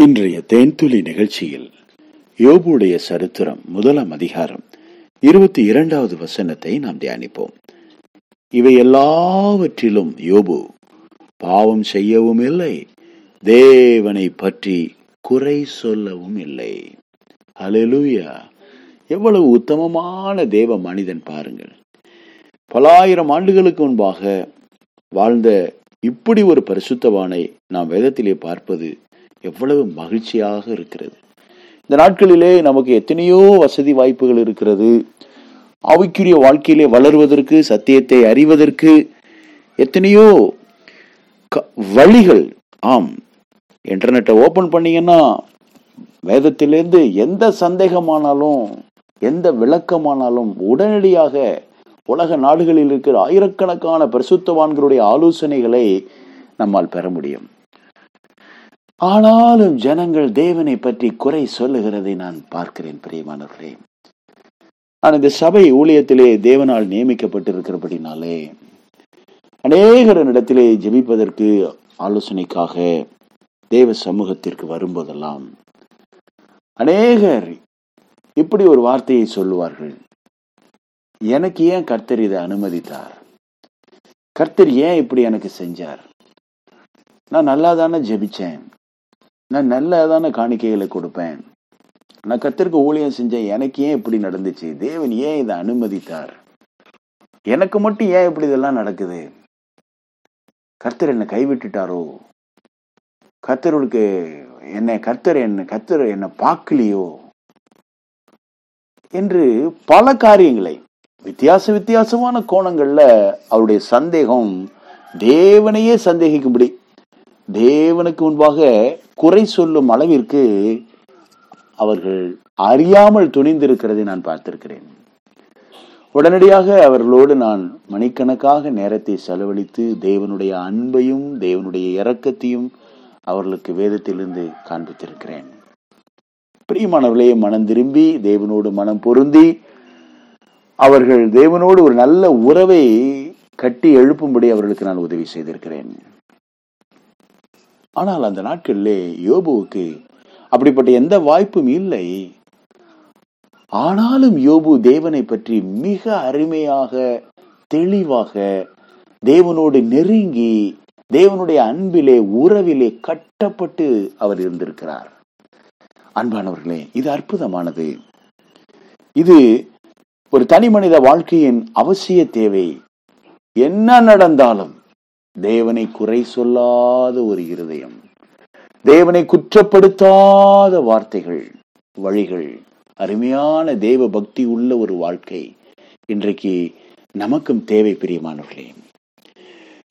இன்றைய தேன்துளி நிகழ்ச்சியில் யோபுடைய சரித்திரம் முதலாம் அதிகாரம் இருபத்தி இரண்டாவது வசனத்தை நாம் தியானிப்போம். இவை எல்லாவற்றிலும் யோபு பாவம் செய்யவும் இல்லை தேவனை பற்றி குறை சொல்லவும் இல்லை. ஹalleluya. எவ்வளவு உத்தமமான தேவ மனிதன் பாருங்கள். பலாயிரம் ஆண்டுகளுக்கு முன்பாக வாழ்ந்த இப்படி ஒரு பரிசுத்தவானை நாம் வேதத்திலே பார்ப்பது எவ்வளவு மகிழ்ச்சியாக இருக்கிறது. இந்த நாட்களிலே நமக்கு எத்தனையோ வசதி வாய்ப்புகள் இருக்கிறது. அவைக்குரிய வாழ்க்கையிலே வளர்வதற்கு சத்தியத்தை அறிவதற்கு எத்தனையோ க- வழிகள் ஆம் இன்டர்நெட்டை ஓபன் பண்ணீங்கன்னா வேதத்திலிருந்து எந்த சந்தேகமானாலும் எந்த விளக்கமானாலும் உடனடியாக உலக நாடுகளில் இருக்கிற ஆயிரக்கணக்கான பிரசுத்தவான்களுடைய ஆலோசனைகளை நம்மால் பெற முடியும். ஆனாலும் ஜனங்கள் தேவனை பற்றி குறை சொல்லுகிறதை நான் பார்க்கிறேன் பிரியமானவர்களே. ஆனால் இந்த சபை ஊழியத்திலே தேவனால் நியமிக்கப்பட்டிருக்கிறபடினாலே அநேகரிடத்திலே ஜெபிப்பதற்கு ஆலோசனைக்காக தேவ சமூகத்திற்கு வரும்போதெல்லாம் அநேகர் இப்படி ஒரு வார்த்தையை சொல்லுவார்கள். எனக்கு ஏன் கர்த்தர் இதை அனுமதித்தார்? கர்த்தர் ஏன் இப்படி எனக்கு செஞ்சார்? நான் நல்லா தானே ஜெபிச்சேன்? நான் நல்லதான காணிக்கைகளை கொடுப்பேன்? நான் கத்திற்கு ஊழியம் செஞ்சேன் எனக்கு ஏன் இப்படி நடந்துச்சு? தேவன் ஏன் இதை அனுமதித்தார்? எனக்கு மட்டும் ஏன் இப்படி இதெல்லாம் நடக்குது? கர்த்தர் என்னை கைவிட்டுட்டாரோ? கர்த்தருக்கு என்னை கர்த்தர் என்ன கர்த்தர் என்னை பார்க்கலையோ? என்று பல காரியங்களை வித்தியாச வித்தியாசமான கோணங்கள்ல அவருடைய சந்தேகம் தேவனையே சந்தேகிக்கும்படி தேவனுக்கு முன்பாக குறை சொல்லும் அளவிற்கு அவர்கள் அறியாமல் துணிந்திருக்கிறதை நான் பார்த்திருக்கிறேன். உடனடியாக அவர்களோடு நான் மணிக்கணக்காக நேரத்தை செலவழித்து தேவனுடைய அன்பையும் தேவனுடைய இரக்கத்தையும் அவர்களுக்கு வேதத்திலிருந்து காண்பித்திருக்கிறேன். பிரியமானவர்களே மனம் திரும்பி தேவனோடு மனம் பொருந்தி அவர்கள் தேவனோடு ஒரு நல்ல உறவை கட்டி எழுப்பும்படி அவர்களுக்கு நான் உதவி செய்திருக்கிறேன். ஆனால் அந்த நாட்களிலே யோபுவுக்கு அப்படிப்பட்ட எந்த வாய்ப்பும் இல்லை. ஆனாலும் யோபு தேவனை பற்றி மிக அருமையாக தெளிவாக தேவனோடு நெருங்கி தேவனுடைய அன்பிலே உறவிலே கட்டப்பட்டு அவர் இருந்திருக்கிறார். அன்பானவர்களே இது அற்புதமானது. இது ஒரு தனி மனித வாழ்க்கையின் அவசிய தேவை. என்ன நடந்தாலும் தேவனை குறை சொல்லாத ஒரு இருதயம் தேவனை குற்றப்படுத்தாத வார்த்தைகள் வழிகள் அருமையான தேவ பக்தி உள்ள ஒரு வாழ்க்கை இன்றைக்கு நமக்கும் தேவை பிரியமானவர்களே.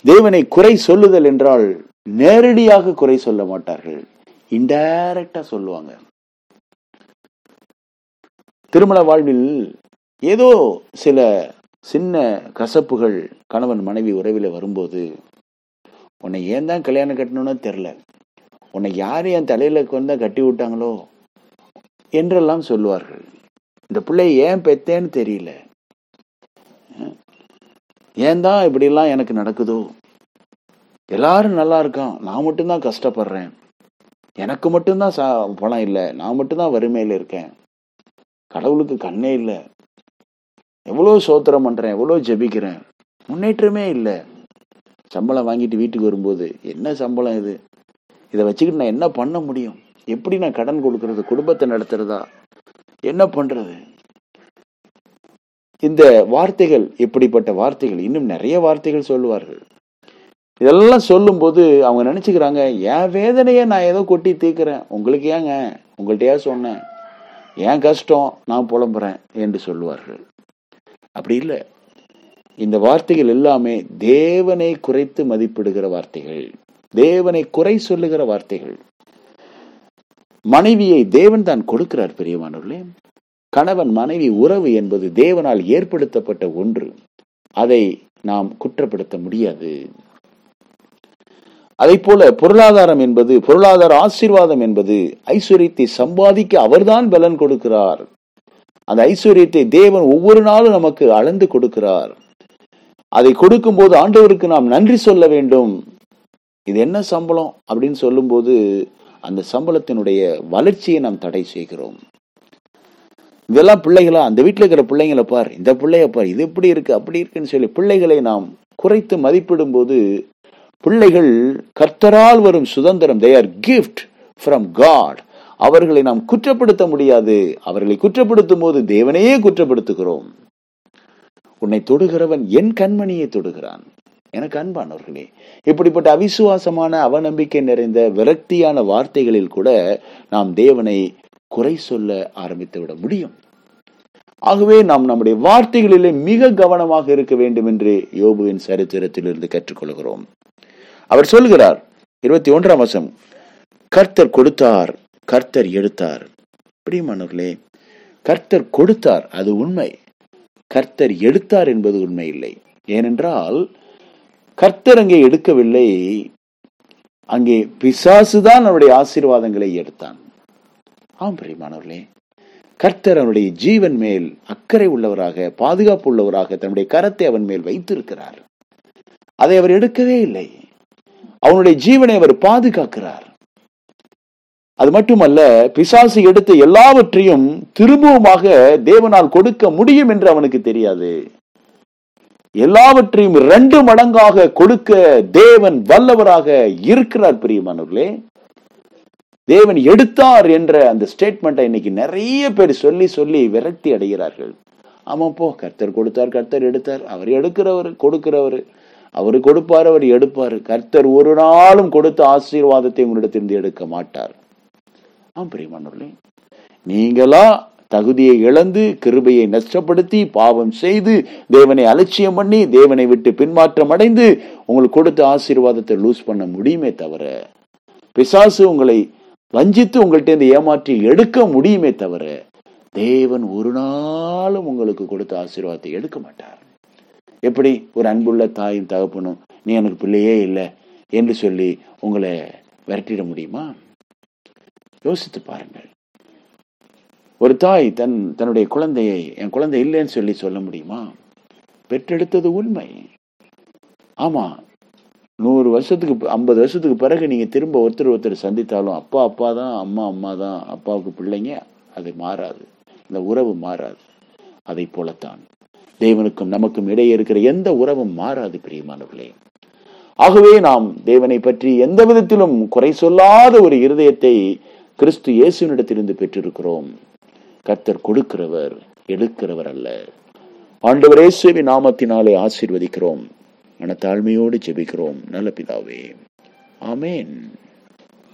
தேவனை குறை சொல்லுதல் என்றால் நேரடியாக குறை சொல்ல மாட்டார்கள் இன்டைரக்டா சொல்லுவாங்க. திருமண வாழ்வில் ஏதோ சில சின்ன கசப்புகள் கணவன் மனைவி உறவில வரும்போது உன்னை ஏன் தான் கல்யாணம் கட்டணும்னு தெரில உன்னை யார் என் தலையில் கொண்டா கட்டி விட்டாங்களோ என்றெல்லாம் சொல்லுவார்கள். இந்த பிள்ளை ஏன் பெத்தேன்னு தெரியல. ஏன் தான் இப்படிலாம் எனக்கு நடக்குதோ? எல்லாரும் நல்லா இருக்கான். நான் மட்டும்தான் கஷ்டப்படுறேன். எனக்கு மட்டும்தான் சா பணம் இல்லை. நான் மட்டும்தான் வறுமையில் இருக்கேன். கடவுளுக்கு கண்ணே இல்லை. எவ்வளோ சோத்திரம் பண்ணுறேன் எவ்வளோ ஜெபிக்கிறேன். முன்னேற்றமே இல்லை. சம்பளம் வாங்கிட்டு வீட்டுக்கு வரும்போது என்ன சம்பளம் இது? இதை வச்சுக்கிட்டு நான் என்ன பண்ண முடியும்? எப்படி நான் கடன் கொடுக்கறது? குடும்பத்தை நடத்துறதா? என்ன பண்றது? இந்த வார்த்தைகள் இப்படிப்பட்ட வார்த்தைகள் இன்னும் நிறைய வார்த்தைகள் சொல்லுவார்கள். இதெல்லாம் சொல்லும்போது அவங்க நினைச்சுக்கிறாங்க என் வேதனையை நான் ஏதோ கொட்டி தீர்க்கிறேன். உங்களுக்கு ஏங்க? உங்கள்கிட்டயா சொன்னேன்? என் கஷ்டம்? நான் புலம்புறேன் என்று சொல்லுவார்கள். அப்படி இல்லை. இந்த வார்த்தைகள் எல்லாமே தேவனை குறைத்து மதிப்பிடுகிற வார்த்தைகள். தேவனை குறை சொல்லுகிற வார்த்தைகள். மனைவியை தேவன் தான் கொடுக்கிறார் பெரியமானவர்களே. கணவன் மனைவி உறவு என்பது தேவனால் ஏற்படுத்தப்பட்ட ஒன்று. அதை நாம் குற்றப்படுத்த முடியாது. அதை போல பொருளாதாரம் என்பது பொருளாதார ஆசீர்வாதம் என்பது ஐஸ்வர்யத்தை சம்பாதிக்க அவர்தான் பலன் கொடுக்கிறார். அந்த ஐஸ்வர்யத்தை தேவன் ஒவ்வொரு நாளும் நமக்கு அளந்து கொடுக்கிறார். அதை கொடுக்கும்போது ஆண்டவருக்கு நாம் நன்றி சொல்ல வேண்டும். இது என்ன சம்பளம்? அப்படின்னு சொல்லும்போது அந்த சம்பளத்தினுடைய வளர்ச்சியை நாம் தடை செய்கிறோம். இதெல்லாம் பிள்ளைகளா? அந்த வீட்டில் இருக்கிற பிள்ளைங்களை பார். இந்த பிள்ளைய பார். இது எப்படி இருக்கு? அப்படி இருக்குன்னு சொல்லி பிள்ளைகளை நாம் குறைத்து மதிப்பிடும் போது பிள்ளைகள் கர்த்தரால் வரும் சுதந்திரம் they are gift from God அவர்களை நாம் குற்றப்படுத்த முடியாது. அவர்களை குற்றப்படுத்தும் போது தேவனையே குற்றப்படுத்துகிறோம். உன்னை தொடுகிறவன் என் கண்மணியை தொடுகிறான். எனக்கு அன்பானவர்களே இப்படிப்பட்ட அவிசுவாசமான அவநம்பிக்கை நிறைந்த விரக்தியான வார்த்தைகளில் கூட நாம் தேவனை குறை சொல்ல ஆரம்பித்து விட முடியும். ஆகவே நாம் நம்முடைய வார்த்தைகளிலே மிக கவனமாக இருக்க வேண்டும் என்று யோபுவின் சரித்திரத்திலிருந்து கற்றுக்கொள்கிறோம். அவர் சொல்கிறார் இருபத்தி ஒன்றாம் வசம் கர்த்தர் கொடுத்தார் கர்த்தர் எடுத்தார். பிரியமானவர்களே கர்த்தர் கொடுத்தார் அது உண்மை. கர்த்தர் எடுத்தார் என்பது உண்மை இல்லை ஏனென்றால் கர்த்தர் அங்கே எடுக்கவில்லை. அங்கே பிசாசுதான் அவருடைய ஆசீர்வாதங்களை எடுத்தான். ஆம் பிரியமானவர்களே கர்த்தர் அவனுடைய ஜீவன் மேல் அக்கறை உள்ளவராக பாதுகாப்பு உள்ளவராக தன்னுடைய கரத்தை அவன் மேல் வைத்திருக்கிறார். அதை அவர் எடுக்கவே இல்லை. அவனுடைய ஜீவனை அவர் பாதுகாக்கிறார். அது மட்டுமல்ல பிசாசு எடுத்த எல்லாவற்றையும் திரும்பவுமாக தேவனால் கொடுக்க முடியும் என்று அவனுக்கு தெரியாது. எல்லாவற்றையும் ரெண்டு மடங்காக கொடுக்க தேவன் வல்லவராக இருக்கிறார் பிரியமானவர்களே. தேவன் எடுத்தார் என்ற அந்த ஸ்டேட்மெண்ட்டை இன்னைக்கு நிறைய பேர் சொல்லி சொல்லி விரக்தி அடைகிறார்கள். ஆமா போ கர்த்தர் கொடுத்தார் கர்த்தர் எடுத்தார். அவர் எடுக்கிறவர் கொடுக்கிறவர். அவர் கொடுப்பார் அவர் எடுப்பார். கர்த்தர் ஒரு நாளும் கொடுத்த ஆசீர்வாதத்தை உங்களிடத்திலிருந்து எடுக்க மாட்டார். ஆம் பிரியமானவர்களே நீங்களா தகுதியை இழந்து கிருபையை நஷ்டப்படுத்தி பாவம் செய்து தேவனை அலட்சியம் பண்ணி தேவனை விட்டு பின்மாற்றம் அடைந்து உங்களுக்கு கொடுத்த ஆசீர்வாதத்தை லூஸ் பண்ண முடியுமே தவிர பிசாசு உங்களை வஞ்சித்து உங்கள்கிட்ட ஏமாற்றி எடுக்க முடியுமே தவிர தேவன் ஒரு நாளும் உங்களுக்கு கொடுத்த ஆசீர்வாதத்தை எடுக்க மாட்டார். எப்படி? ஒரு அன்புள்ள தாயும் தகப்பனும் நீ எனக்கு பிள்ளையே இல்லை என்று சொல்லி உங்களை விரட்டிட முடியுமா? யோசித்து பாருங்கள். ஒரு தாய் தன் தன்னுடைய குழந்தையை என் குழந்தை இல்லைன்னு சொல்லி சொல்ல முடியுமா? பெற்றெடுத்தது உண்மை. ஆமா நூறு வருஷத்துக்கு ஐம்பது வருஷத்துக்கு பிறகு நீங்க திரும்ப ஒருத்தர் ஒருத்தர் சந்தித்தாலும் அப்பா அப்பா தான் அம்மா அம்மா தான் அப்பாவுக்கு பிள்ளைங்க அது மாறாது. இந்த உறவு மாறாது. அதை போலத்தான். தேவனுக்கும் நமக்கும் இடையே இருக்கிற எந்த உறவும் மாறாது பிரியமானவர்களே. ஆகவே நாம் தேவனை பற்றி எந்த விதத்திலும் குறை சொல்லாத ஒரு இருதயத்தை கிறிஸ்து இயேசுனிடத்திலிருந்து பெற்றிருக்கிறோம். கர்த்தர் கொடுக்கிறவர் எடுக்கிறவர் அல்ல. ஆண்டவர் இயேசுவி நாமத்தினாலே ஆசீர்வதிக்கிறோம். மனத்தாழ்மையோடு ஜெபிக்கிறோம். நல்ல பிதாவே. ஆமேன்.